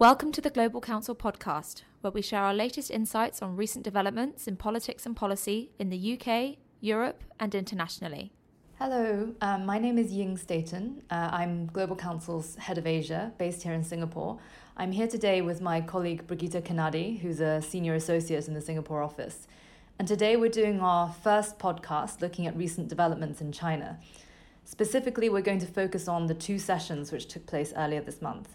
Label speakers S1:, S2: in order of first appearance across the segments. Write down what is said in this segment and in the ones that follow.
S1: Welcome to the Global Counsel podcast, where we share our latest insights on recent developments in politics and policy in the UK, Europe, and internationally.
S2: Hello, um, my name is Ying Staton. Uh, I'm Global Counsel's head of Asia, based here in Singapore. I'm here today with my colleague Brigitta Kinadi, who's a senior associate in the Singapore office. And today we're doing our first podcast looking at recent developments in China. Specifically, we're going to focus on the two sessions which took place earlier this month.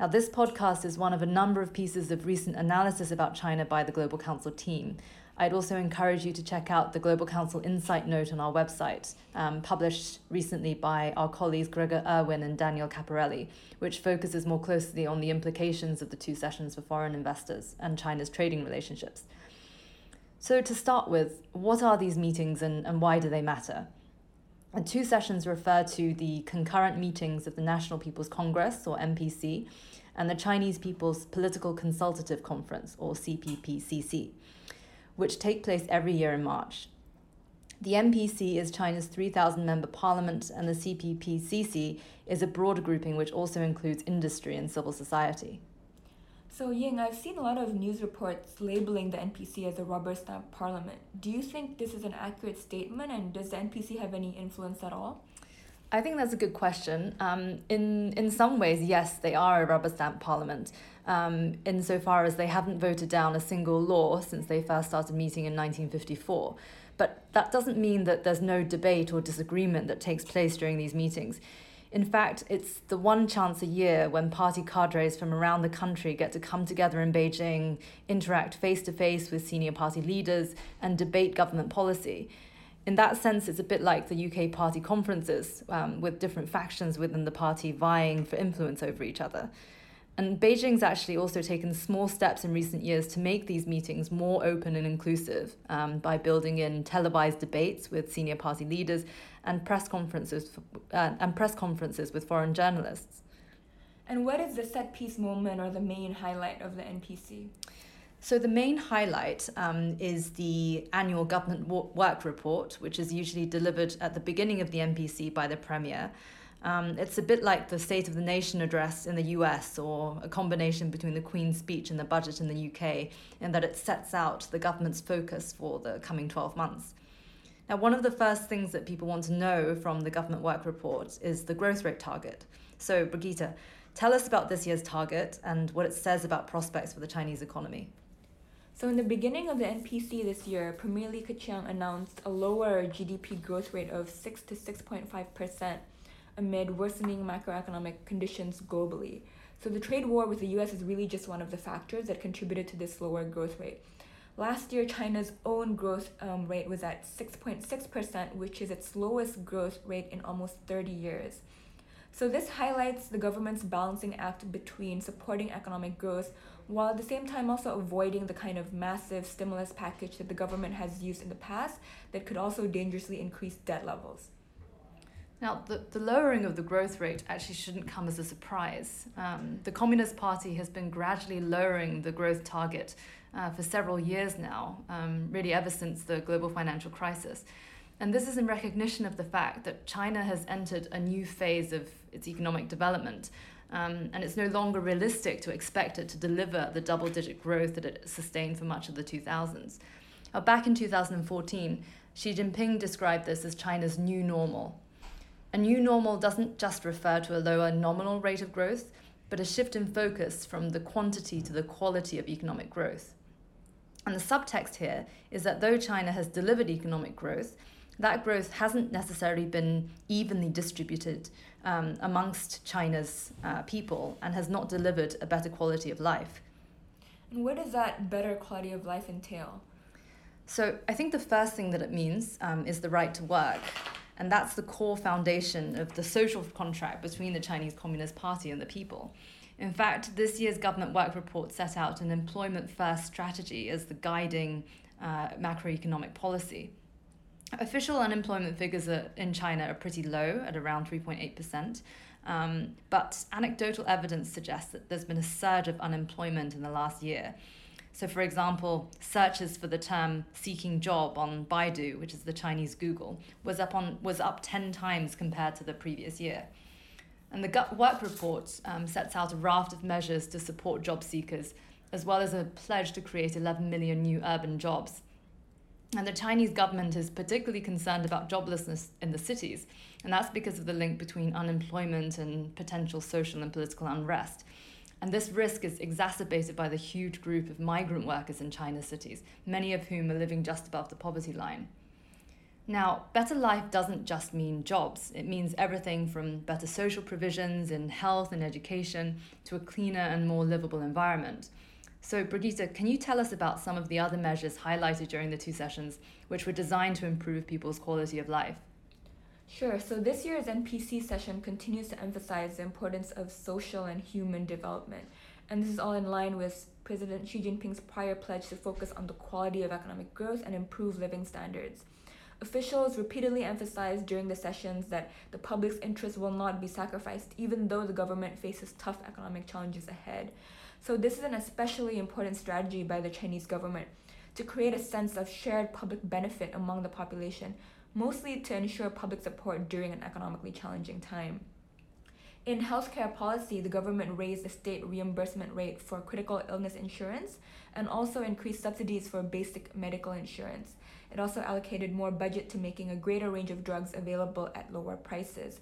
S2: Now, this podcast is one of a number of pieces of recent analysis about China by the Global Counsel team. I'd also encourage you to check out the Global Counsel Insight Note on our website, um, published recently by our colleagues Gregor Irwin and Daniel Capparelli, which focuses more closely on the implications of the two sessions for foreign investors and China's trading relationships. So, to start with, what are these meetings and, and why do they matter? And two sessions refer to the concurrent meetings of the National People's Congress, or NPC, and the Chinese People's Political Consultative Conference, or CPPCC, which take place every year in March. The NPC is China's 3,000 member parliament, and the CPPCC is a broader grouping which also includes industry and civil society.
S3: So, Ying, I've seen a lot of news reports labeling the NPC as a rubber stamp parliament. Do you think this is an accurate statement, and does the NPC have any influence at all?
S2: I think that's a good question. Um, in in some ways, yes, they are a rubber stamp parliament, um, insofar as they haven't voted down a single law since they first started meeting in 1954. But that doesn't mean that there's no debate or disagreement that takes place during these meetings. In fact, it's the one chance a year when party cadres from around the country get to come together in Beijing, interact face to face with senior party leaders, and debate government policy. In that sense, it's a bit like the UK party conferences, um, with different factions within the party vying for influence over each other. And Beijing's actually also taken small steps in recent years to make these meetings more open and inclusive um, by building in televised debates with senior party leaders and press conferences uh, and press conferences with foreign journalists.
S3: And what is the set piece moment or the main highlight of the NPC?
S2: So, the main highlight um, is the annual government work report, which is usually delivered at the beginning of the NPC by the Premier. Um, it's a bit like the State of the Nation address in the US, or a combination between the Queen's speech and the budget in the UK, in that it sets out the government's focus for the coming 12 months. Now, one of the first things that people want to know from the government work report is the growth rate target. So, Brigitta, tell us about this year's target and what it says about prospects for the Chinese economy.
S3: So, in the beginning of the NPC this year, Premier Li Keqiang announced a lower GDP growth rate of 6 to 6.5 percent amid worsening macroeconomic conditions globally. So the trade war with the US is really just one of the factors that contributed to this lower growth rate. Last year, China's own growth um, rate was at 6.6%, which is its lowest growth rate in almost 30 years. So, this highlights the government's balancing act between supporting economic growth while at the same time also avoiding the kind of massive stimulus package that the government has used in the past that could also dangerously increase debt levels.
S2: Now, the, the lowering of the growth rate actually shouldn't come as a surprise. Um, the Communist Party has been gradually lowering the growth target uh, for several years now, um, really ever since the global financial crisis. And this is in recognition of the fact that China has entered a new phase of its economic development. Um, and it's no longer realistic to expect it to deliver the double digit growth that it sustained for much of the 2000s. Now, back in 2014, Xi Jinping described this as China's new normal. A new normal doesn't just refer to a lower nominal rate of growth, but a shift in focus from the quantity to the quality of economic growth. And the subtext here is that though China has delivered economic growth, that growth hasn't necessarily been evenly distributed um, amongst China's uh, people and has not delivered a better quality of life.
S3: And what does that better quality of life entail?
S2: So, I think the first thing that it means um, is the right to work. And that's the core foundation of the social contract between the Chinese Communist Party and the people. In fact, this year's government work report set out an employment first strategy as the guiding uh, macroeconomic policy. Official unemployment figures are, in China are pretty low at around 3.8%, um, but anecdotal evidence suggests that there's been a surge of unemployment in the last year. So, for example, searches for the term "seeking job" on Baidu, which is the Chinese Google, was up on was up ten times compared to the previous year. And the work report um, sets out a raft of measures to support job seekers, as well as a pledge to create 11 million new urban jobs. And the Chinese government is particularly concerned about joblessness in the cities, and that's because of the link between unemployment and potential social and political unrest. And this risk is exacerbated by the huge group of migrant workers in China's cities, many of whom are living just above the poverty line. Now, better life doesn't just mean jobs. It means everything from better social provisions in health and education to a cleaner and more livable environment. So, Brigitta, can you tell us about some of the other measures highlighted during the two sessions, which were designed to improve people's quality of life?
S3: Sure. So, this year's NPC session continues to emphasize the importance of social and human development. And this is all in line with President Xi Jinping's prior pledge to focus on the quality of economic growth and improve living standards. Officials repeatedly emphasized during the sessions that the public's interest will not be sacrificed, even though the government faces tough economic challenges ahead. So, this is an especially important strategy by the Chinese government to create a sense of shared public benefit among the population, mostly to ensure public support during an economically challenging time. In healthcare policy, the government raised the state reimbursement rate for critical illness insurance and also increased subsidies for basic medical insurance. It also allocated more budget to making a greater range of drugs available at lower prices.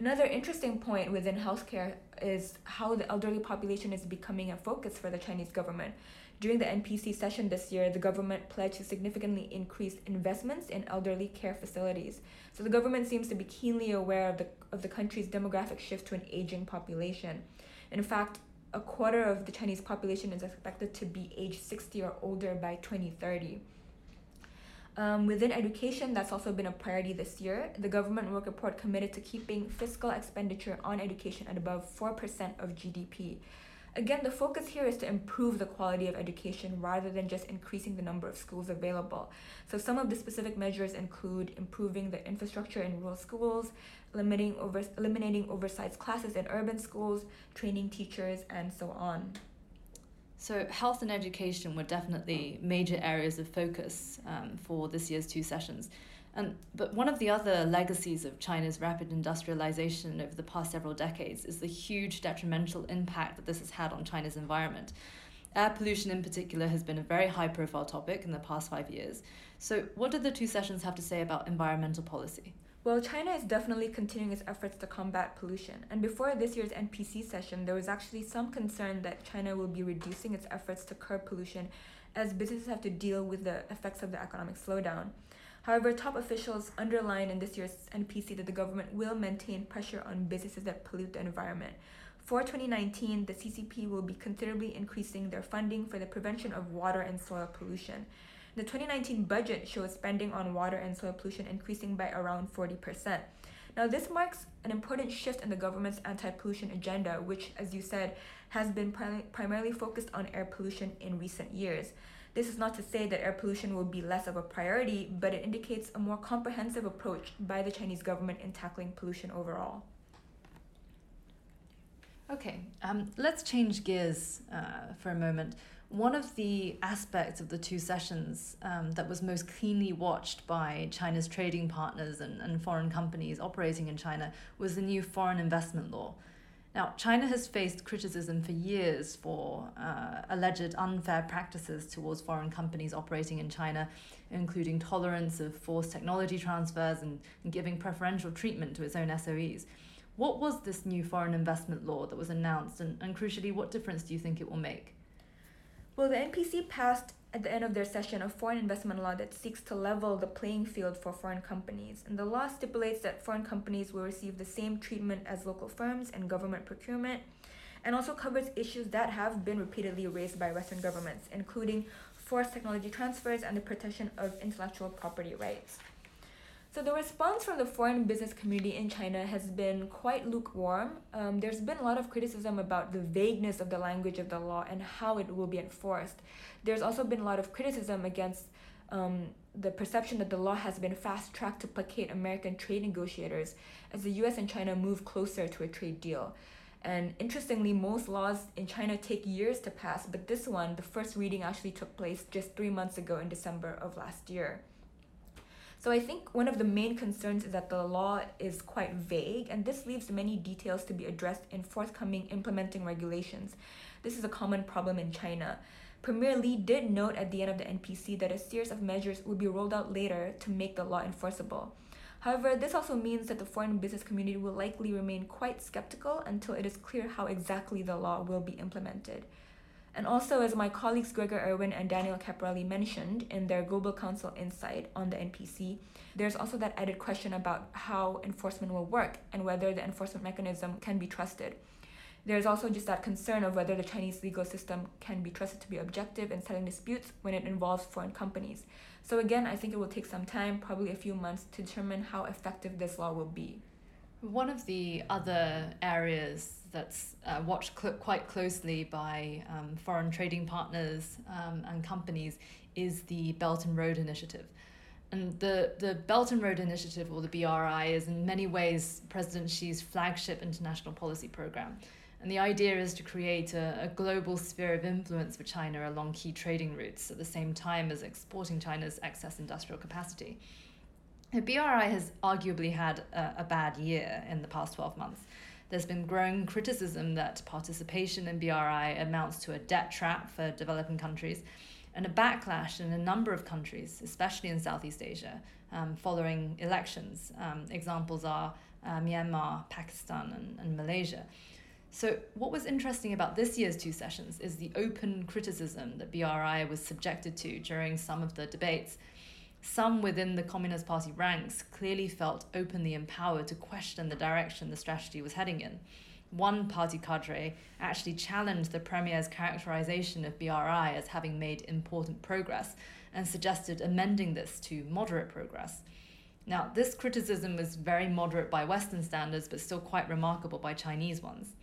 S3: Another interesting point within healthcare is how the elderly population is becoming a focus for the Chinese government. During the NPC session this year, the government pledged to significantly increase investments in elderly care facilities. So the government seems to be keenly aware of the, of the country's demographic shift to an aging population. In fact, a quarter of the Chinese population is expected to be age 60 or older by 2030. Um, within education, that's also been a priority this year. The government work report committed to keeping fiscal expenditure on education at above 4% of GDP. Again, the focus here is to improve the quality of education rather than just increasing the number of schools available. So, some of the specific measures include improving the infrastructure in rural schools, limiting over, eliminating oversized classes in urban schools, training teachers, and so on.
S2: So, health and education were definitely major areas of focus um, for this year's two sessions. And, but one of the other legacies of China's rapid industrialization over the past several decades is the huge detrimental impact that this has had on China's environment. Air pollution, in particular, has been a very high profile topic in the past five years. So, what did the two sessions have to say about environmental policy?
S3: Well, China is definitely continuing its efforts to combat pollution. And before this year's NPC session, there was actually some concern that China will be reducing its efforts to curb pollution as businesses have to deal with the effects of the economic slowdown. However, top officials underlined in this year's NPC that the government will maintain pressure on businesses that pollute the environment. For 2019, the CCP will be considerably increasing their funding for the prevention of water and soil pollution. The 2019 budget shows spending on water and soil pollution increasing by around 40%. Now, this marks an important shift in the government's anti pollution agenda, which, as you said, has been prim- primarily focused on air pollution in recent years. This is not to say that air pollution will be less of a priority, but it indicates a more comprehensive approach by the Chinese government in tackling pollution overall.
S2: Okay, um, let's change gears uh, for a moment. One of the aspects of the two sessions um, that was most keenly watched by China's trading partners and, and foreign companies operating in China was the new foreign investment law. Now, China has faced criticism for years for uh, alleged unfair practices towards foreign companies operating in China, including tolerance of forced technology transfers and, and giving preferential treatment to its own SOEs. What was this new foreign investment law that was announced, and, and crucially, what difference do you think it will make?
S3: Well, the NPC passed at the end of their session a foreign investment law that seeks to level the playing field for foreign companies. And the law stipulates that foreign companies will receive the same treatment as local firms in government procurement and also covers issues that have been repeatedly raised by Western governments, including forced technology transfers and the protection of intellectual property rights. So the response from the foreign business community in China has been quite lukewarm. Um, there's been a lot of criticism about the vagueness of the language of the law and how it will be enforced. There's also been a lot of criticism against um, the perception that the law has been fast tracked to placate American trade negotiators as the US and China move closer to a trade deal. And interestingly, most laws in China take years to pass, but this one, the first reading actually took place just three months ago in December of last year. So I think one of the main concerns is that the law is quite vague, and this leaves many details to be addressed in forthcoming implementing regulations. This is a common problem in China. Premier Li did note at the end of the NPC that a series of measures would be rolled out later to make the law enforceable. However, this also means that the foreign business community will likely remain quite skeptical until it is clear how exactly the law will be implemented. And also, as my colleagues Gregor Irwin and Daniel Capparelli mentioned in their Global Counsel Insight on the NPC, there's also that added question about how enforcement will work and whether the enforcement mechanism can be trusted. There's also just that concern of whether the Chinese legal system can be trusted to be objective in settling disputes when it involves foreign companies. So, again, I think it will take some time, probably a few months, to determine how effective this law will be.
S2: One of the other areas that's uh, watched cl- quite closely by um, foreign trading partners um, and companies is the Belt and Road Initiative. And the, the Belt and Road Initiative, or the BRI, is in many ways President Xi's flagship international policy program. And the idea is to create a, a global sphere of influence for China along key trading routes at the same time as exporting China's excess industrial capacity. The BRI has arguably had a, a bad year in the past 12 months. There's been growing criticism that participation in BRI amounts to a debt trap for developing countries and a backlash in a number of countries, especially in Southeast Asia, um, following elections. Um, examples are uh, Myanmar, Pakistan, and, and Malaysia. So, what was interesting about this year's two sessions is the open criticism that BRI was subjected to during some of the debates some within the Communist Party ranks clearly felt openly empowered to question the direction the strategy was heading in. One party cadre actually challenged the Premier's characterization of BRI as having made important progress and suggested amending this to moderate progress. Now, this criticism was very moderate by Western standards, but still quite remarkable by Chinese ones.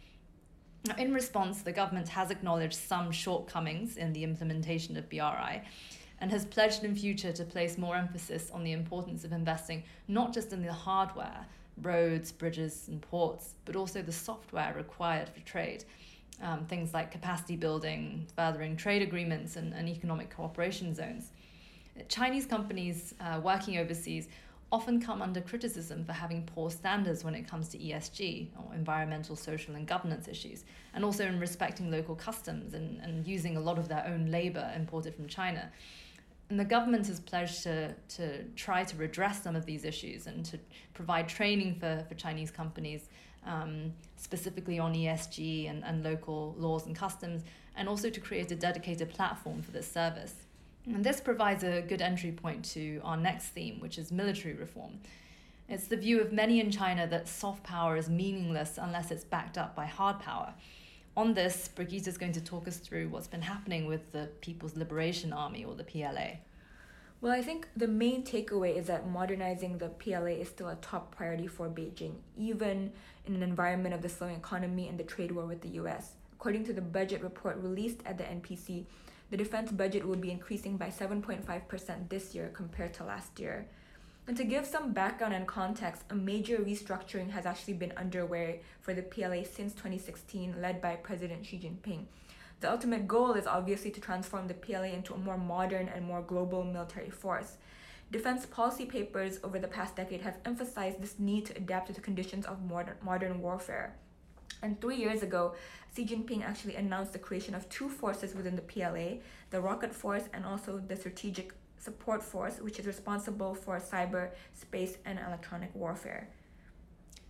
S2: Now, in response, the government has acknowledged some shortcomings in the implementation of BRI and has pledged in future to place more emphasis on the importance of investing not just in the hardware, roads, bridges, and ports, but also the software required for trade. Um, things like capacity building, furthering trade agreements, and, and economic cooperation zones. Chinese companies uh, working overseas often come under criticism for having poor standards when it comes to ESG, or environmental, social, and governance issues, and also in respecting local customs and, and using a lot of their own labor imported from China and the government has pledged to, to try to redress some of these issues and to provide training for, for Chinese companies, um, specifically on ESG and, and local laws and customs, and also to create a dedicated platform for this service. And this provides a good entry point to our next theme, which is military reform. It's the view of many in China that soft power is meaningless unless it's backed up by hard power on this, Brigitta is going to talk us through what's been happening with the People's Liberation Army or the PLA.
S3: Well, I think the main takeaway is that modernizing the PLA is still a top priority for Beijing, even in an environment of the slowing economy and the trade war with the US. According to the budget report released at the NPC, the defense budget will be increasing by 7.5% this year compared to last year. And to give some background and context, a major restructuring has actually been underway for the PLA since 2016, led by President Xi Jinping. The ultimate goal is obviously to transform the PLA into a more modern and more global military force. Defense policy papers over the past decade have emphasized this need to adapt to the conditions of modern, modern warfare. And three years ago, Xi Jinping actually announced the creation of two forces within the PLA the Rocket Force and also the Strategic Support Force, which is responsible for cyber, space, and electronic warfare.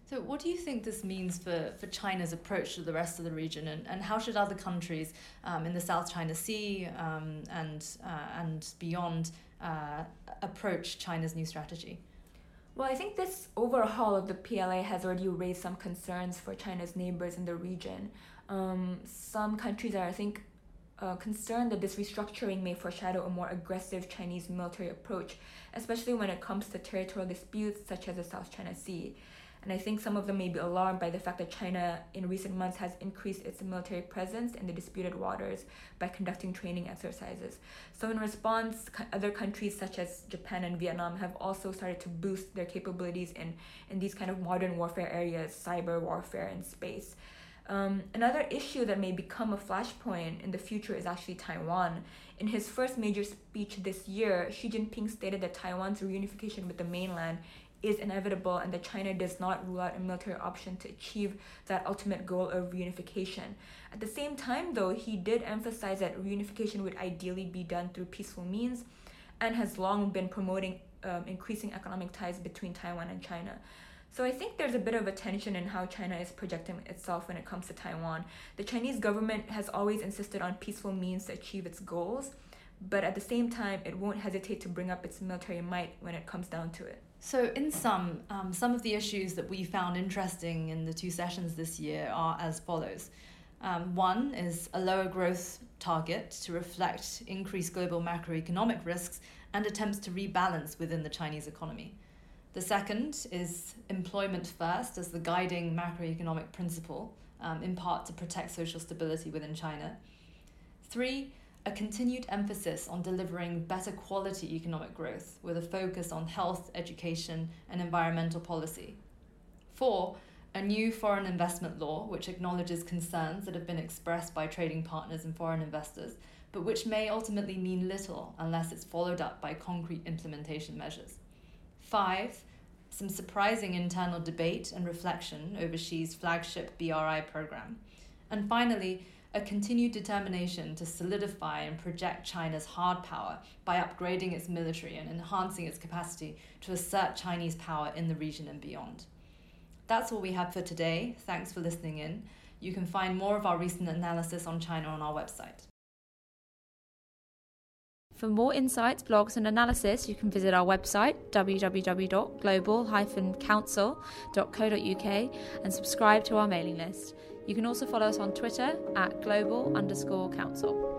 S2: So, what do you think this means for, for China's approach to the rest of the region, and, and how should other countries um, in the South China Sea um, and, uh, and beyond uh, approach China's new strategy?
S3: Well, I think this overhaul of the PLA has already raised some concerns for China's neighbors in the region. Um, some countries are, I think, uh, concerned that this restructuring may foreshadow a more aggressive Chinese military approach, especially when it comes to territorial disputes such as the South China Sea. And I think some of them may be alarmed by the fact that China in recent months has increased its military presence in the disputed waters by conducting training exercises. So, in response, other countries such as Japan and Vietnam have also started to boost their capabilities in, in these kind of modern warfare areas, cyber warfare and space. Um, another issue that may become a flashpoint in the future is actually Taiwan. In his first major speech this year, Xi Jinping stated that Taiwan's reunification with the mainland is inevitable and that China does not rule out a military option to achieve that ultimate goal of reunification. At the same time, though, he did emphasize that reunification would ideally be done through peaceful means and has long been promoting um, increasing economic ties between Taiwan and China. So I think there's a bit of a tension in how China is projecting itself when it comes to Taiwan. The Chinese government has always insisted on peaceful means to achieve its goals, but at the same time, it won't hesitate to bring up its military might when it comes down to it.
S2: So, in sum, um, some of the issues that we found interesting in the two sessions this year are as follows. Um, one is a lower growth target to reflect increased global macroeconomic risks and attempts to rebalance within the Chinese economy. The second is employment first as the guiding macroeconomic principle, um, in part to protect social stability within China. Three, a continued emphasis on delivering better quality economic growth with a focus on health, education, and environmental policy. Four, a new foreign investment law which acknowledges concerns that have been expressed by trading partners and foreign investors, but which may ultimately mean little unless it's followed up by concrete implementation measures. Five, some surprising internal debate and reflection over Xi's flagship BRI program. And finally, a continued determination to solidify and project China's hard power by upgrading its military and enhancing its capacity to assert Chinese power in the region and beyond. That's all we have for today. Thanks for listening in. You can find more of our recent analysis on China on our website.
S1: For more insights, blogs, and analysis, you can visit our website www.global-counsel.co.uk and subscribe to our mailing list. You can also follow us on Twitter at global underscore
S2: counsel.